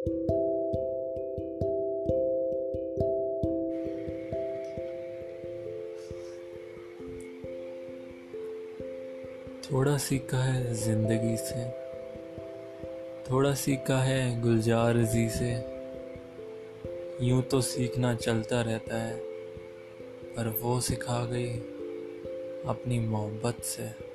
थोड़ा सीखा है ज़िंदगी से, थोड़ा सीखा है गुलजार जी से। यूँ तो सीखना चलता रहता है, पर वो सिखा गई अपनी मोहब्बत से।